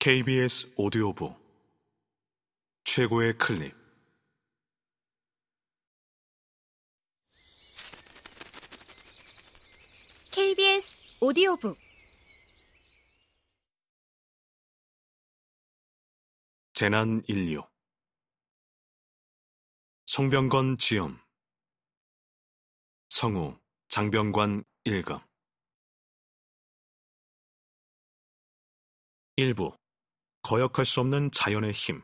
KBS 오디오북. 최고의 클립. KBS 오디오북. 재난 인류. 송병건 지음 성우 장병관 일금 1부 거역할 수 없는 자연의 힘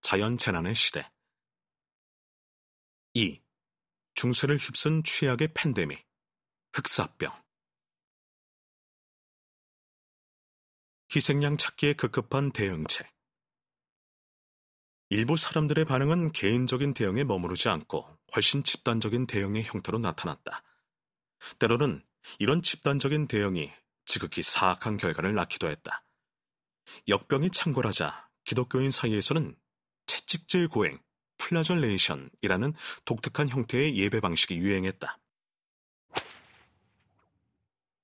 자연 재난의 시대 2. 중세를 휩쓴 취약의 팬데믹 흑사병 희생양 찾기에 급급한 대응책 일부 사람들의 반응은 개인적인 대응에 머무르지 않고 훨씬 집단적인 대응의 형태로 나타났다. 때로는 이런 집단적인 대응이 지극히 사악한 결과를 낳기도 했다. 역병이 창궐하자 기독교인 사이에서는 채찍질 고행, flagellation이라는 독특한 형태의 예배 방식이 유행했다.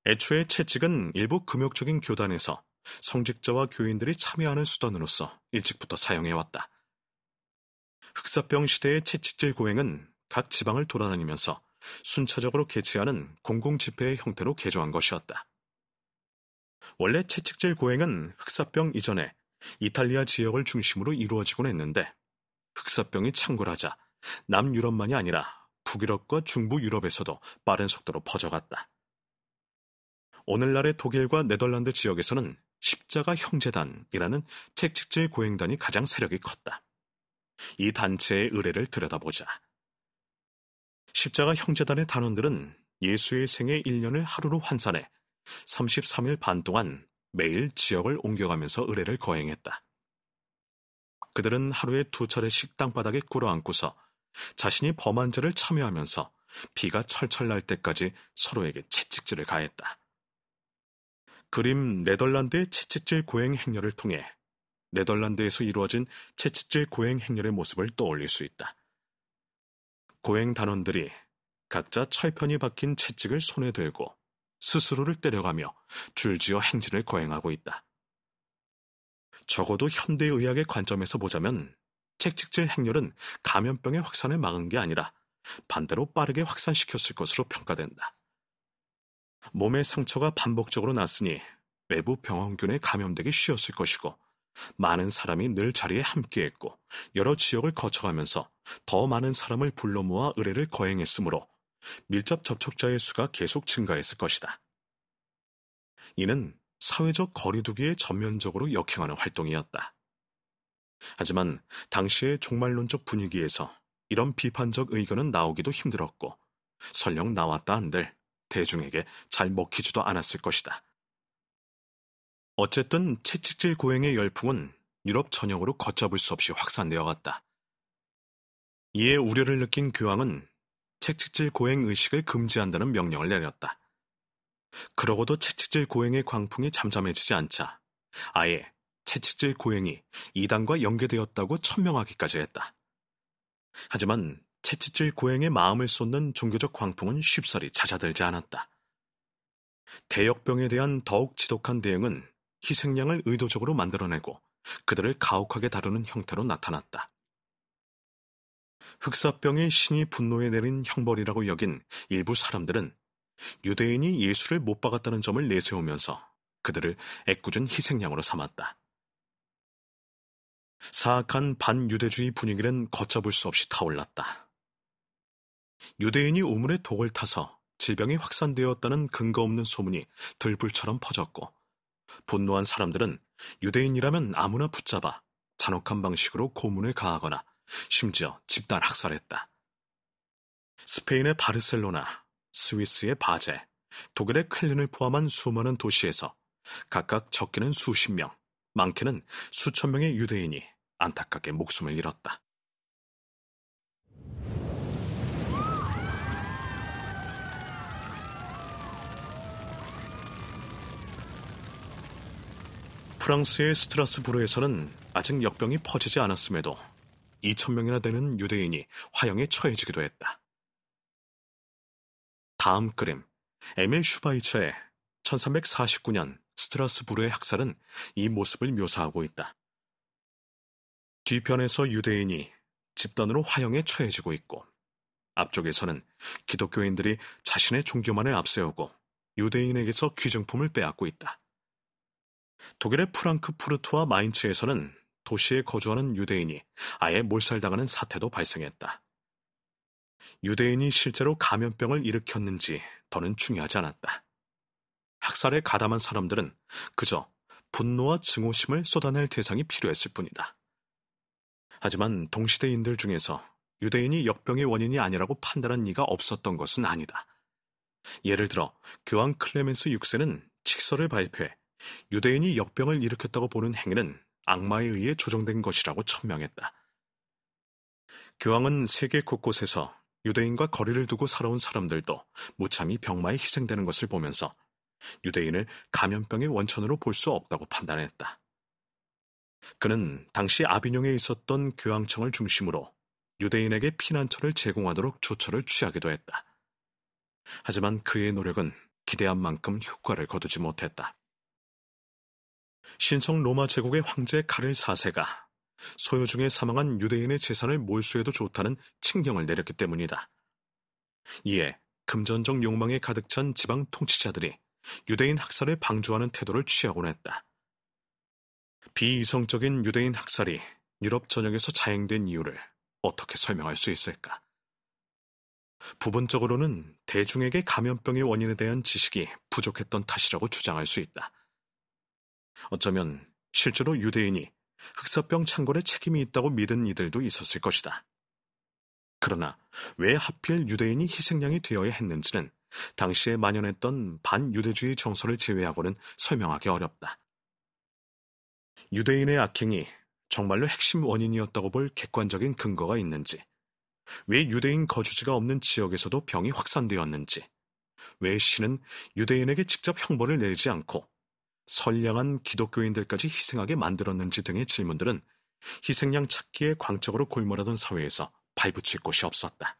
애초에 채찍은 일부 금욕적인 교단에서 성직자와 교인들이 참회하는 수단으로서 일찍부터 사용해왔다. 흑사병 시대의 채찍질 고행은 각 지방을 돌아다니면서 순차적으로 개최하는 공공집회의 형태로 개조한 것이었다. 원래 채찍질 고행은 흑사병 이전에 이탈리아 지역을 중심으로 이루어지곤 했는데 흑사병이 창궐하자 남유럽만이 아니라 북유럽과 중부 유럽에서도 빠른 속도로 퍼져갔다. 오늘날의 독일과 네덜란드 지역에서는 십자가 형제단이라는 채찍질 고행단이 가장 세력이 컸다. 이 단체의 의뢰를 들여다보자. 십자가 형제단의 단원들은 예수의 생애 1년을 하루로 환산해 33일 반 동안 매일 지역을 옮겨가면서 의뢰를 거행했다. 그들은 하루에 두 차례씩 땅바닥에 꿇어앉고서 자신이 범한 죄를 참여하면서 비가 철철 날 때까지 서로에게 채찍질을 가했다. 그림 네덜란드의 채찍질 고행 행렬을 통해 네덜란드에서 이루어진 채찍질 고행 행렬의 모습을 떠올릴 수 있다. 고행 단원들이 각자 철편이 박힌 채찍을 손에 들고 스스로를 때려가며 줄지어 행진을 거행하고 있다. 적어도 현대의학의 관점에서 보자면 책찍질 행렬은 감염병의 확산을 막은 게 아니라 반대로 빠르게 확산시켰을 것으로 평가된다. 몸의 상처가 반복적으로 났으니 외부 병원균에 감염되기 쉬웠을 것이고 많은 사람이 늘 자리에 함께했고 여러 지역을 거쳐가면서 더 많은 사람을 불러 모아 의뢰를 거행했으므로 밀접 접촉자의 수가 계속 증가했을 것이다. 이는 사회적 거리두기에 전면적으로 역행하는 활동이었다. 하지만 당시의 종말론적 분위기에서 이런 비판적 의견은 나오기도 힘들었고 설령 나왔다 한들 대중에게 잘 먹히지도 않았을 것이다. 어쨌든 채찍질 고행의 열풍은 유럽 전역으로 걷잡을 수 없이 확산되어 갔다. 이에 우려를 느낀 교황은 채찍질 고행 의식을 금지한다는 명령을 내렸다. 그러고도 채찍질 고행의 광풍이 잠잠해지지 않자 아예 채찍질 고행이 이단과 연계되었다고 천명하기까지 했다. 하지만 채찍질 고행의 마음을 쏟는 종교적 광풍은 쉽사리 잦아들지 않았다. 대역병에 대한 더욱 지독한 대응은 희생양을 의도적으로 만들어내고 그들을 가혹하게 다루는 형태로 나타났다. 흑사병의 신이 분노에 내린 형벌이라고 여긴 일부 사람들은 유대인이 예수를 못 박았다는 점을 내세우면서 그들을 애꿎은 희생양으로 삼았다. 사악한 반유대주의 분위기는 걷잡을 수 없이 타올랐다. 유대인이 우물에 독을 타서 질병이 확산되었다는 근거 없는 소문이 들불처럼 퍼졌고 분노한 사람들은 유대인이라면 아무나 붙잡아 잔혹한 방식으로 고문을 가하거나 심지어 집단 학살했다. 스페인의 바르셀로나, 스위스의 바제, 독일의 클린을 포함한 수많은 도시에서 각각 적게는 수십 명, 많게는 수천 명의 유대인이 안타깝게 목숨을 잃었다. 프랑스의 스트라스부르에서는 아직 역병이 퍼지지 않았음에도 2천명이나 되는 유대인이 화형에 처해지기도 했다. 다음 그림, 에밀 슈바이처의 1349년 스트라스부르의 학살은 이 모습을 묘사하고 있다. 뒤편에서 유대인이 집단으로 화형에 처해지고 있고 앞쪽에서는 기독교인들이 자신의 종교만을 앞세우고 유대인에게서 귀정품을 빼앗고 있다. 독일의 프랑크푸르트와 마인츠에서는 도시에 거주하는 유대인이 아예 몰살당하는 사태도 발생했다. 유대인이 실제로 감염병을 일으켰는지 더는 중요하지 않았다. 학살에 가담한 사람들은 그저 분노와 증오심을 쏟아낼 대상이 필요했을 뿐이다. 하지만 동시대인들 중에서 유대인이 역병의 원인이 아니라고 판단한 이가 없었던 것은 아니다. 예를 들어 교황 클레멘스 6세는 칙서를 발표해 유대인이 역병을 일으켰다고 보는 행위는 악마에 의해 조정된 것이라고 천명했다. 교황은 세계 곳곳에서 유대인과 거리를 두고 살아온 사람들도 무참히 병마에 희생되는 것을 보면서 유대인을 감염병의 원천으로 볼 수 없다고 판단했다. 그는 당시 아비뇽에 있었던 교황청을 중심으로 유대인에게 피난처를 제공하도록 조처를 취하기도 했다. 하지만 그의 노력은 기대한 만큼 효과를 거두지 못했다. 신성 로마 제국의 황제 카를 4세가 소요 중에 사망한 유대인의 재산을 몰수해도 좋다는 칙령을 내렸기 때문이다. 이에 금전적 욕망에 가득 찬 지방 통치자들이 유대인 학살을 방조하는 태도를 취하곤 했다. 비이성적인 유대인 학살이 유럽 전역에서 자행된 이유를 어떻게 설명할 수 있을까? 부분적으로는 대중에게 감염병의 원인에 대한 지식이 부족했던 탓이라고 주장할 수 있다. 어쩌면 실제로 유대인이 흑사병 창궐에 책임이 있다고 믿은 이들도 있었을 것이다. 그러나 왜 하필 유대인이 희생양이 되어야 했는지는 당시에 만연했던 반유대주의 정서를 제외하고는 설명하기 어렵다. 유대인의 악행이 정말로 핵심 원인이었다고 볼 객관적인 근거가 있는지, 왜 유대인 거주지가 없는 지역에서도 병이 확산되었는지, 왜 신은 유대인에게 직접 형벌을 내리지 않고 선량한 기독교인들까지 희생하게 만들었는지 등의 질문들은 희생양 찾기에 광적으로 골몰하던 사회에서 발붙일 곳이 없었다.